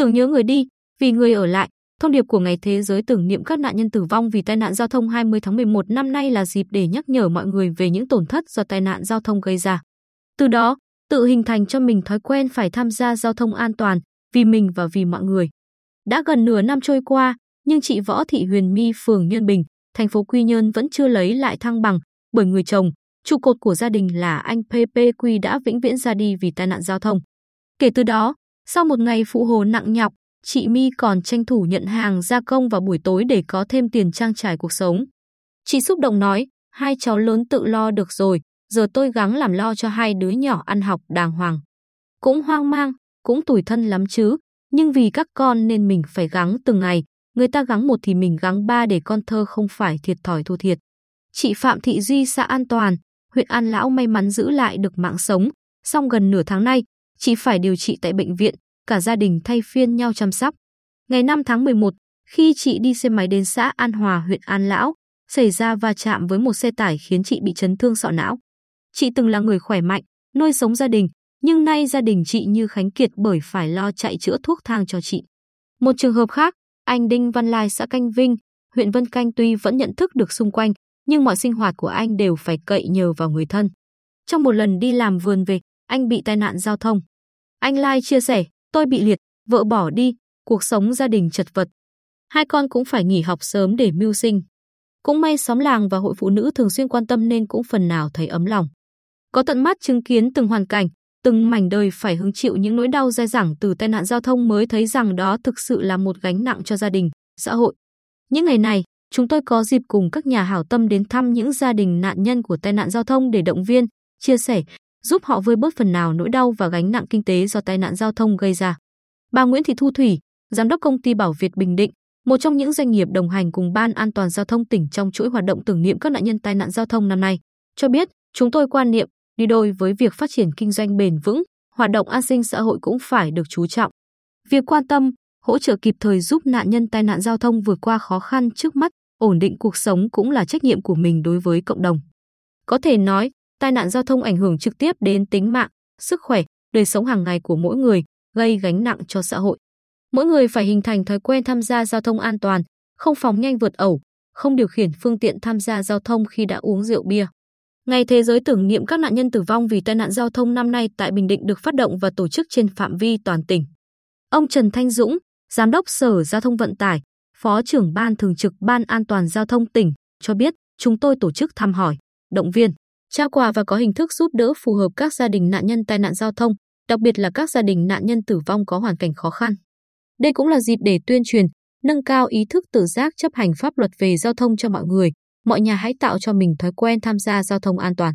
tưởng nhớ người đi, vì người ở lại. Thông điệp của Ngày Thế giới tưởng niệm các nạn nhân tử vong vì tai nạn giao thông 20 tháng 11 năm nay là dịp để nhắc nhở mọi người về những tổn thất do tai nạn giao thông gây ra. Từ đó, tự hình thành cho mình thói quen phải tham gia giao thông an toàn, vì mình và vì mọi người. Đã gần nửa năm trôi qua, nhưng chị Võ Thị Huyền My phường Nhân Bình, thành phố Quy Nhơn vẫn chưa lấy lại thăng bằng bởi người chồng, trụ cột của gia đình là anh PPQ đã vĩnh viễn ra đi vì tai nạn giao thông. Kể từ đó, sau một ngày phụ hồ nặng nhọc, chị My còn tranh thủ nhận hàng gia công vào buổi tối để có thêm tiền trang trải cuộc sống. Chị xúc động nói, hai cháu lớn tự lo được rồi, giờ tôi gắng làm lo cho hai đứa nhỏ ăn học đàng hoàng. Cũng hoang mang, cũng tủi thân lắm chứ, nhưng vì các con nên mình phải gắng từng ngày, người ta gắng một thì mình gắng ba để con thơ không phải thiệt thòi thua thiệt. Chị Phạm Thị Duy xã An Toàn, huyện An Lão may mắn giữ lại được mạng sống, song gần nửa tháng nay, chị phải điều trị tại bệnh viện, cả gia đình thay phiên nhau chăm sóc. Ngày 5 tháng 11, khi chị đi xe máy đến xã An Hòa, huyện An Lão, xảy ra va chạm với một xe tải khiến chị bị chấn thương sọ não. Chị từng là người khỏe mạnh, nuôi sống gia đình, nhưng nay gia đình chị như Khánh Kiệt bởi phải lo chạy chữa thuốc thang cho chị. Một trường hợp khác, anh Đinh Văn Lai xã Canh Vinh, huyện Vân Canh tuy vẫn nhận thức được xung quanh, nhưng mọi sinh hoạt của anh đều phải cậy nhờ vào người thân. Trong một lần đi làm vườn về, anh bị tai nạn giao thông. Anh Lai chia sẻ, tôi bị liệt, vợ bỏ đi, cuộc sống gia đình chật vật. Hai con cũng phải nghỉ học sớm để mưu sinh. Cũng may xóm làng và hội phụ nữ thường xuyên quan tâm nên cũng phần nào thấy ấm lòng. Có tận mắt chứng kiến từng hoàn cảnh, từng mảnh đời phải hứng chịu những nỗi đau dai dẳng từ tai nạn giao thông mới thấy rằng đó thực sự là một gánh nặng cho gia đình, xã hội. Những ngày này, chúng tôi có dịp cùng các nhà hảo tâm đến thăm những gia đình nạn nhân của tai nạn giao thông để động viên, chia sẻ, giúp họ vơi bớt phần nào nỗi đau và gánh nặng kinh tế do tai nạn giao thông gây ra. Bà Nguyễn Thị Thu Thủy, giám đốc công ty Bảo Việt Bình Định, một trong những doanh nghiệp đồng hành cùng Ban An toàn giao thông tỉnh trong chuỗi hoạt động tưởng niệm các nạn nhân tai nạn giao thông năm nay, cho biết, chúng tôi quan niệm đi đôi với việc phát triển kinh doanh bền vững, hoạt động an sinh xã hội cũng phải được chú trọng. Việc quan tâm, hỗ trợ kịp thời giúp nạn nhân tai nạn giao thông vượt qua khó khăn trước mắt, ổn định cuộc sống cũng là trách nhiệm của mình đối với cộng đồng. Có thể nói, tai nạn giao thông ảnh hưởng trực tiếp đến tính mạng, sức khỏe, đời sống hàng ngày của mỗi người, gây gánh nặng cho xã hội. Mỗi người phải hình thành thói quen tham gia giao thông an toàn, không phóng nhanh vượt ẩu, không điều khiển phương tiện tham gia giao thông khi đã uống rượu bia. Ngày Thế giới tưởng niệm các nạn nhân tử vong vì tai nạn giao thông năm nay tại Bình Định được phát động và tổ chức trên phạm vi toàn tỉnh. Ông Trần Thanh Dũng, Giám đốc Sở Giao thông Vận tải, Phó trưởng Ban Thường trực Ban An toàn Giao thông tỉnh, cho biết chúng tôi tổ chức thăm hỏi, động viên, trao quà và có hình thức giúp đỡ phù hợp các gia đình nạn nhân tai nạn giao thông, đặc biệt là các gia đình nạn nhân tử vong có hoàn cảnh khó khăn. Đây cũng là dịp để tuyên truyền, nâng cao ý thức tự giác chấp hành pháp luật về giao thông cho mọi người, mọi nhà hãy tạo cho mình thói quen tham gia giao thông an toàn.